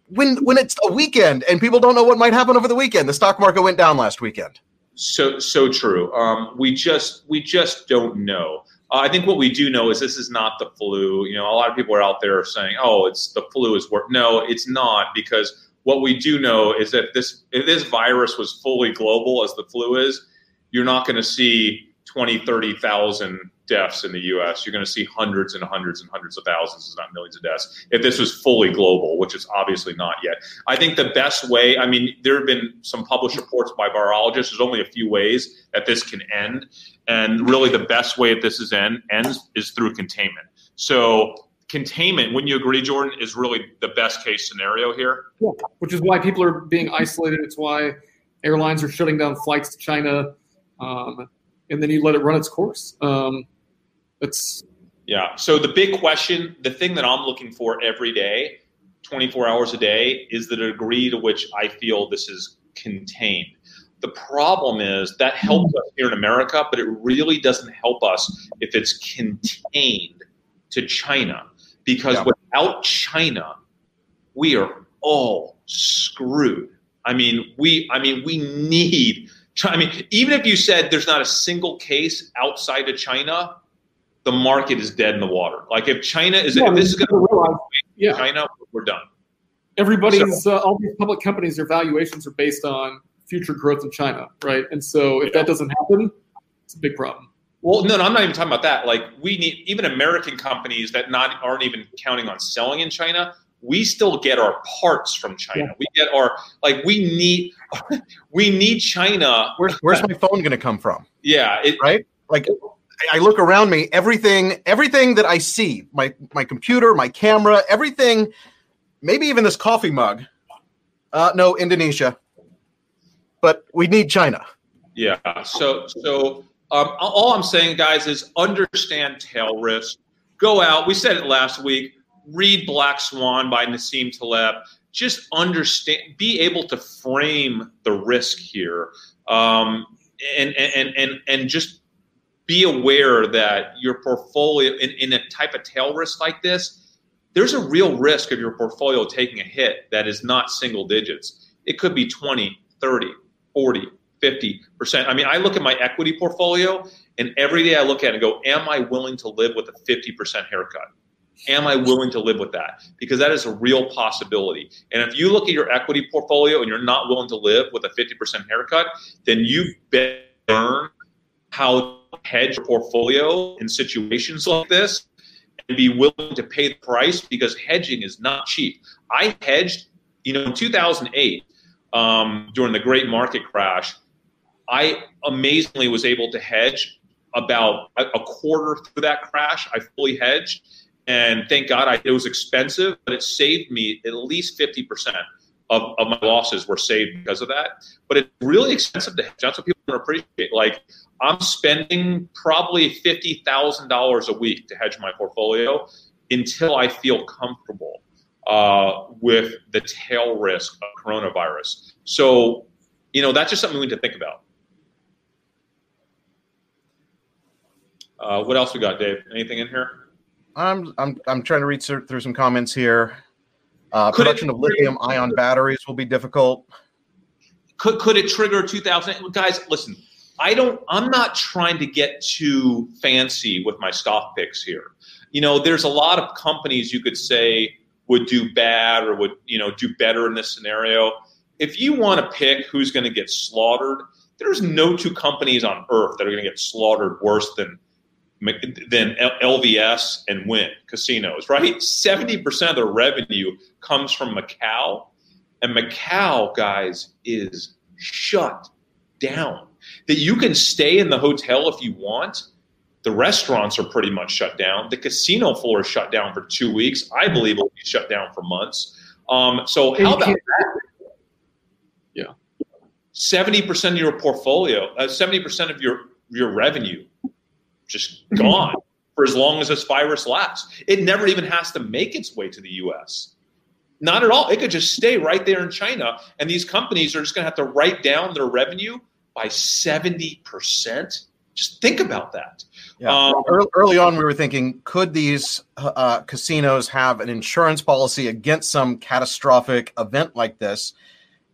when when it's a weekend and people don't know what might happen over the weekend, the stock market went down last weekend. So so true. Um, we just we just don't know. Uh, I think what we do know is this is not the flu. You know, a lot of people are out there saying, "Oh, it's the flu is work." No, it's not because what we do know is that this if this virus was fully global as the flu is, you're not going to see 20, 30,000 deaths in the US. You're going to see hundreds and hundreds and hundreds of thousands, if not millions of deaths, if this was fully global, which is obviously not yet. I think the best way, I mean, there have been some published reports by virologists. There's only a few ways that this can end. And really, the best way that this is end, ends is through containment. So, containment, wouldn't you agree, Jordan, is really the best case scenario here? Yeah, which is why people are being isolated. It's why airlines are shutting down flights to China. Um, and then you let it run its course. Um, it's yeah. So the big question, the thing that I'm looking for every day, 24 hours a day, is the degree to which I feel this is contained. The problem is that helps us here in America, but it really doesn't help us if it's contained to China. Because yeah. without China, we are all screwed. I mean, we I mean we need I mean, even if you said there's not a single case outside of China, the market is dead in the water. Like if China is, yeah, if this is going to yeah. China, we're done. Everybody's so, uh, all these public companies, their valuations are based on future growth in China, right? And so if yeah. that doesn't happen, it's a big problem. Well, no, no, I'm not even talking about that. Like we need even American companies that not aren't even counting on selling in China we still get our parts from China. Yeah. We get our like we need *laughs* we need China. Where's where's my phone going to come from? Yeah, it, right. Like I look around me, everything everything that I see, my my computer, my camera, everything, maybe even this coffee mug. Uh, no, Indonesia. But we need China. Yeah. So so um, all I'm saying, guys, is understand tail risk. Go out. We said it last week read Black Swan by Nassim Taleb. Just understand, be able to frame the risk here, um, and and and and just be aware that your portfolio in, in a type of tail risk like this, there's a real risk of your portfolio taking a hit that is not single digits. It could be 20, 30, 40, 50%. I mean, I look at my equity portfolio and every day I look at it and go, am I willing to live with a 50% haircut? Am I willing to live with that? Because that is a real possibility. And if you look at your equity portfolio and you're not willing to live with a 50% haircut, then you better learn how to hedge your portfolio in situations like this and be willing to pay the price because hedging is not cheap. I hedged, you know, in 2008 um, during the great market crash. I amazingly was able to hedge about a quarter through that crash. I fully hedged and thank God I, it was expensive, but it saved me at least 50% of, of my losses were saved because of that. But it's really expensive to hedge. That's what people don't appreciate. Like I'm spending probably $50,000 a week to hedge my portfolio until I feel comfortable uh, with the tail risk of coronavirus. So, you know, that's just something we need to think about. Uh, what else we got, Dave? Anything in here? I'm I'm I'm trying to read through some comments here. Uh, production of lithium ion batteries will be difficult. Could could it trigger 2000? Guys, listen. I don't. I'm not trying to get too fancy with my stock picks here. You know, there's a lot of companies you could say would do bad or would you know do better in this scenario. If you want to pick who's going to get slaughtered, there's no two companies on earth that are going to get slaughtered worse than than LVS and Wynn casinos, right? 70% of the revenue comes from Macau. And Macau, guys, is shut down. That you can stay in the hotel if you want. The restaurants are pretty much shut down. The casino floor is shut down for two weeks. I believe it will be shut down for months. Um, so how about that? Yeah. 70% of your portfolio, uh, 70% of your, your revenue just gone for as long as this virus lasts. It never even has to make its way to the US. Not at all. It could just stay right there in China. And these companies are just going to have to write down their revenue by 70% Just think about that. Yeah. Um, early on, we were thinking, could these uh, casinos have an insurance policy against some catastrophic event like this?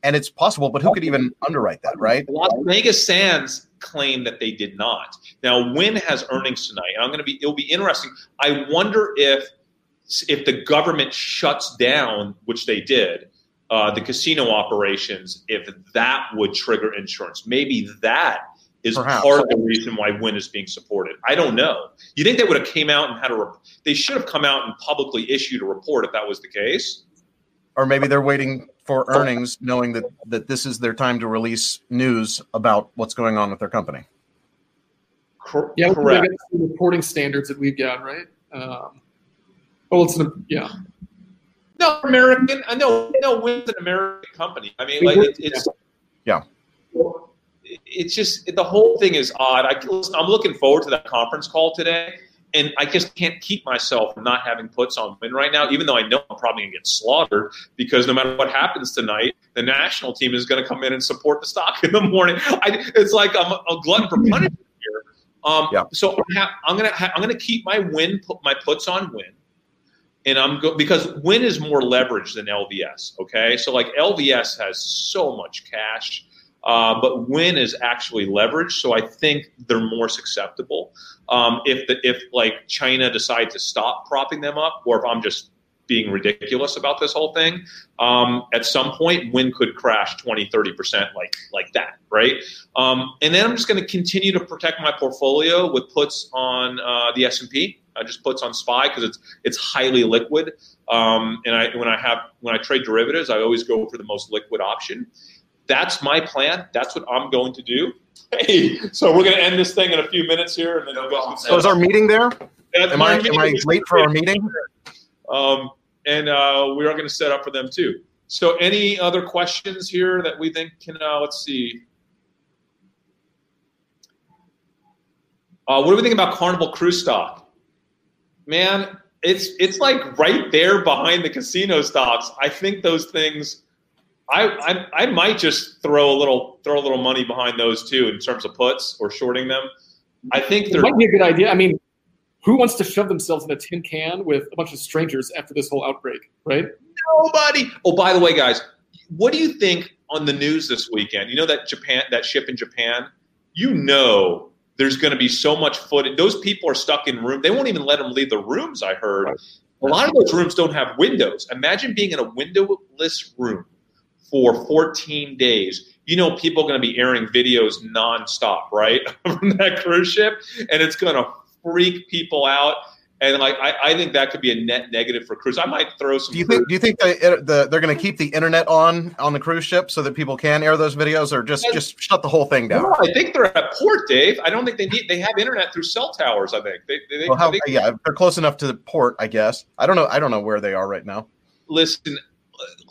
And it's possible, but who could even underwrite that, right? Las Vegas Sands claim that they did not. Now, Wynn has earnings tonight. and I'm going to be. It'll be interesting. I wonder if if the government shuts down, which they did, uh, the casino operations, if that would trigger insurance. Maybe that is Perhaps. part of the reason why Wynn is being supported. I don't know. You think they would have came out and had a? They should have come out and publicly issued a report if that was the case. Or maybe they're waiting for earnings, knowing that that this is their time to release news about what's going on with their company. Cor- yeah, correct. reporting standards that we've got, right? Um, well, it's an, yeah. No, American. I know. No, Wynn's an American company. I mean, like it, it's yeah. It's just the whole thing is odd. I, I'm looking forward to that conference call today and I just can't keep myself from not having puts on Wynn right now, even though I know I'm probably going to get slaughtered because no matter what happens tonight, the national team is going to come in and support the stock *laughs* in the morning. I, it's like I'm a glutton for punishment here. Um, yeah. So I'm, going to I'm going to keep my Wynn my puts on Wynn, And I'm go because Wynn is more leverage than LVS. Okay, so like LVS has so much cash, uh, but Wynn is actually leveraged, so I think they're more susceptible. Um, if the, if like China decides to stop propping them up, or if I'm just being ridiculous about this whole thing, um, at some point, Wynn could crash 20, 30% like like that, right? Um, and then I'm just going to continue to protect my portfolio with puts on uh, the S&P. I just puts on SPY because it's it's highly liquid. Um, and I when I have when I trade derivatives, I always go for the most liquid option that's my plan. That's what I'm going to do. Hey, so we're going to end this thing in a few minutes here, and then no so is our meeting there? am I am I late for our meeting? Um, and uh, we are going to set up for them too. So, any other questions here that we think can? Uh, let's see. Uh, what do we think about Carnival Cruise stock? Man, it's it's like right there behind the casino stocks. I think those things I, I, I might just throw a little throw a little money behind those too in terms of puts or shorting them. I think it might be a good idea. I mean, who wants to shove themselves in a tin can with a bunch of strangers after this whole outbreak, right? Nobody. Oh, by the way, guys, what do you think on the news this weekend? You know that Japan that ship in Japan. You know there's going to be so much footage. Those people are stuck in room. They won't even let them leave the rooms. I heard. Right. A lot of those rooms don't have windows. Imagine being in a windowless room for 14 days. You know, people are going to be airing videos nonstop, right, *laughs* from that cruise ship, and it's going to freak people out. And like, I, I, think that could be a net negative for cruise. I might throw some. Do you think? Do you think the, the they're going to keep the internet on on the cruise ship so that people can air those videos, or just just shut the whole thing down? No, I think they're at port, Dave. I don't think they need. They have internet through cell towers. I think they. they, well, how, yeah, they're close enough to the port, I guess. I don't know. I don't know where they are right now. Listen,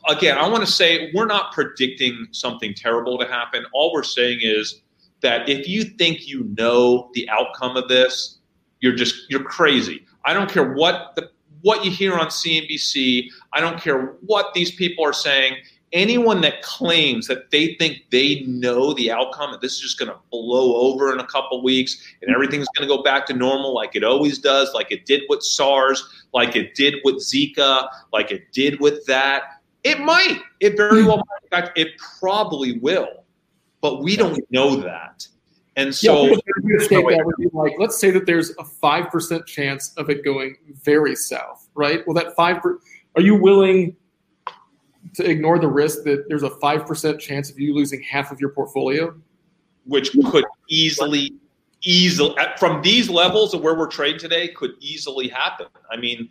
again, I want to say we're not predicting something terrible to happen. All we're saying is that if you think you know the outcome of this, you're just you're crazy. I don't care what the what you hear on CNBC. I don't care what these people are saying. Anyone that claims that they think they know the outcome and this is just going to blow over in a couple weeks and everything's going to go back to normal like it always does, like it did with SARS, like it did with Zika, like it did with that, it might. It very well might. In fact, it probably will. But we don't know that. And so, yeah, that would be like, let's say that there's a five percent chance of it going very south, right? Well, that five. Per, are you willing to ignore the risk that there's a five percent chance of you losing half of your portfolio? Which could easily, easily from these levels of where we're trading today, could easily happen. I mean,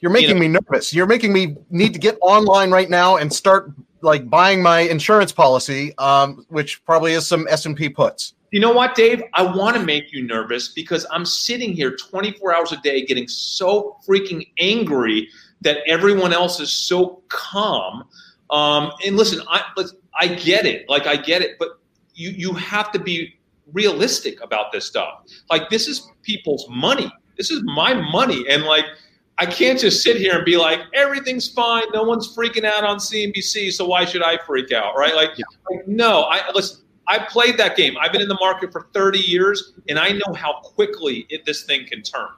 you're making you know, me nervous. You're making me need to get online right now and start like buying my insurance policy, um, which probably is some S and P puts. You know what, Dave? I want to make you nervous because I'm sitting here 24 hours a day getting so freaking angry that everyone else is so calm. Um, and listen, I I get it. Like I get it, but you you have to be realistic about this stuff. Like this is people's money. This is my money, and like I can't just sit here and be like, everything's fine. No one's freaking out on CNBC, so why should I freak out? Right? Like, yeah. like no, I listen. I I played that game. I've been in the market for 30 years, and I know how quickly it, this thing can turn.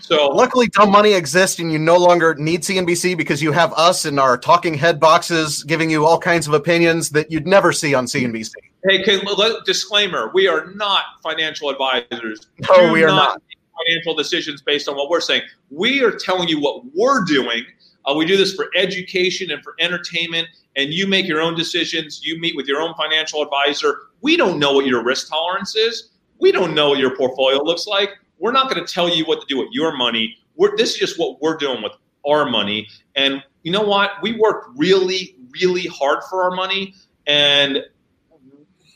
So luckily, dumb money exists, and you no longer need CNBC because you have us in our talking head boxes giving you all kinds of opinions that you'd never see on CNBC. Hey, can, let, disclaimer: we are not financial advisors. *laughs* No, Do we are not, not. Financial decisions based on what we're saying. We are telling you what we're doing. Uh, we do this for education and for entertainment, and you make your own decisions. You meet with your own financial advisor. We don't know what your risk tolerance is. We don't know what your portfolio looks like we're not going to tell you what to do with your money. We're, this is just what we're doing with our money. And you know what? We work really, really hard for our money. And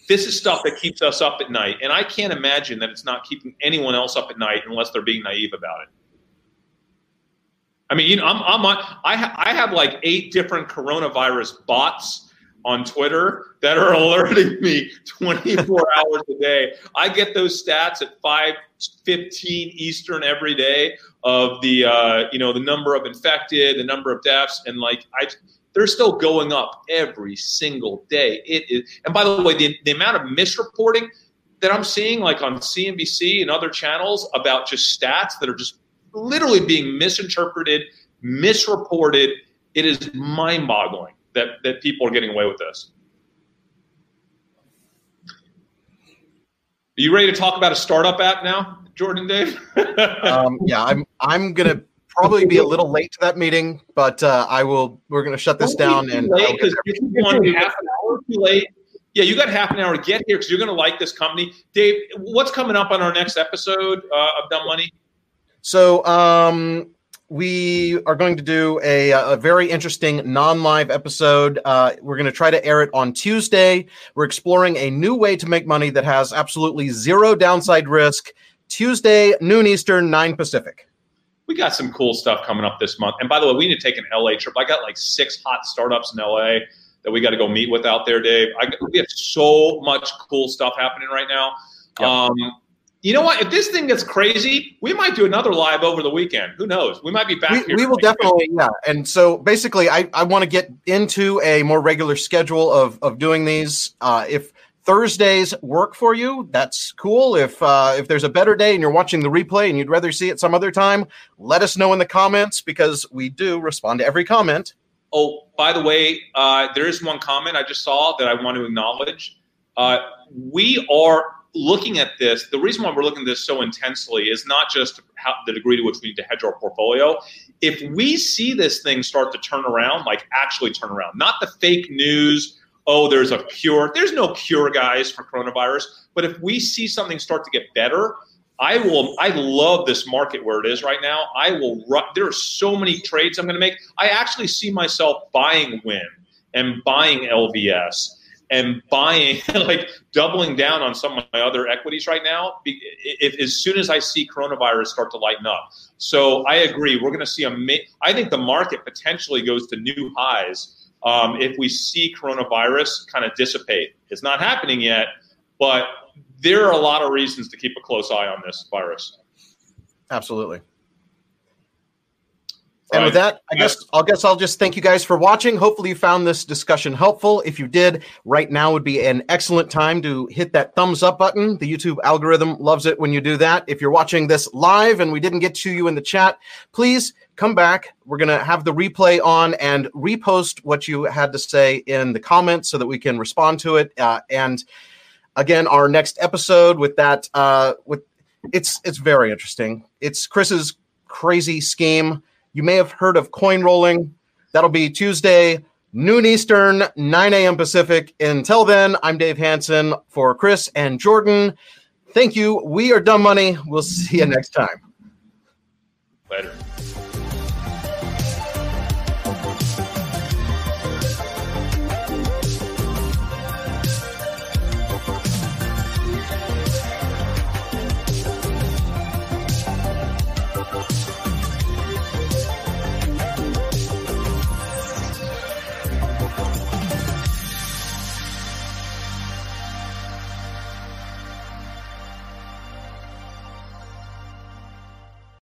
this is stuff that keeps us up at night. And I can't imagine that it's not keeping anyone else up at night unless they're being naive about it. I mean, you know, I'm, I'm on, I, ha, I have like eight different coronavirus bots on Twitter that are *laughs* alerting me 24 *laughs* hours a day. I get those stats at 5:15 Eastern every day of the uh, you know the number of infected, the number of deaths, and like I they're still going up every single day. It is, and by the way, the, the amount of misreporting that I'm seeing, like on CNBC and other channels, about just stats that are just literally being misinterpreted, misreported. It is mind-boggling that that people are getting away with this. Are you ready to talk about a startup app now, Jordan Dave? *laughs* um, yeah, I'm I'm gonna probably be a little late to that meeting, but uh, I will. We're gonna shut this down and because if you half an hour too late. Yeah, you got half an hour to get here because you're going to like this company. Dave, what's coming up on our next episode uh, of Dumb Money? So, um, we are going to do a, a very interesting non-live episode. Uh, we're going to try to air it on Tuesday. We're exploring a new way to make money that has absolutely zero downside risk. Tuesday, noon Eastern, nine Pacific. We got some cool stuff coming up this month. And by the way, we need to take an LA trip. I got like six hot startups in LA that we got to go meet with out there, Dave. I, we have so much cool stuff happening right now. Yep. Um, you know what? If this thing gets crazy, we might do another live over the weekend. Who knows? We might be back we, here. We will definitely, yeah. And so basically, I, I want to get into a more regular schedule of, of doing these. Uh, if Thursdays work for you, that's cool. If uh, if there's a better day and you're watching the replay and you'd rather see it some other time, let us know in the comments because we do respond to every comment. Oh, by the way, uh, there is one comment I just saw that I want to acknowledge. Uh, we are looking at this, the reason why we're looking at this so intensely is not just how, the degree to which we need to hedge our portfolio. If we see this thing start to turn around, like actually turn around, not the fake news, oh, there's a cure. There's no cure, guys, for coronavirus. But if we see something start to get better, I will. I love this market where it is right now. I will. There are so many trades I'm going to make. I actually see myself buying Wynn and buying LVS and buying *laughs* like doubling down on some of my other equities right now if, as soon as i see coronavirus start to lighten up. So i agree we're going to see a i think the market potentially goes to new highs um, if we see coronavirus kind of dissipate. It's not happening yet but there are a lot of reasons to keep a close eye on this virus. Absolutely and with that, I guess I'll guess I'll just thank you guys for watching. Hopefully, you found this discussion helpful. If you did, right now would be an excellent time to hit that thumbs up button. The YouTube algorithm loves it when you do that. If you're watching this live and we didn't get to you in the chat, please come back. We're going to have the replay on and repost what you had to say in the comments so that we can respond to it. Uh, and again, our next episode with that, uh, with it's it's very interesting. It's Chris's crazy scheme you may have heard of coin rolling. That'll be Tuesday, noon Eastern, 9 a.m. Pacific. Until then, I'm Dave Hanson for Chris and Jordan. Thank you. We are Dumb Money. We'll see you next time. Later.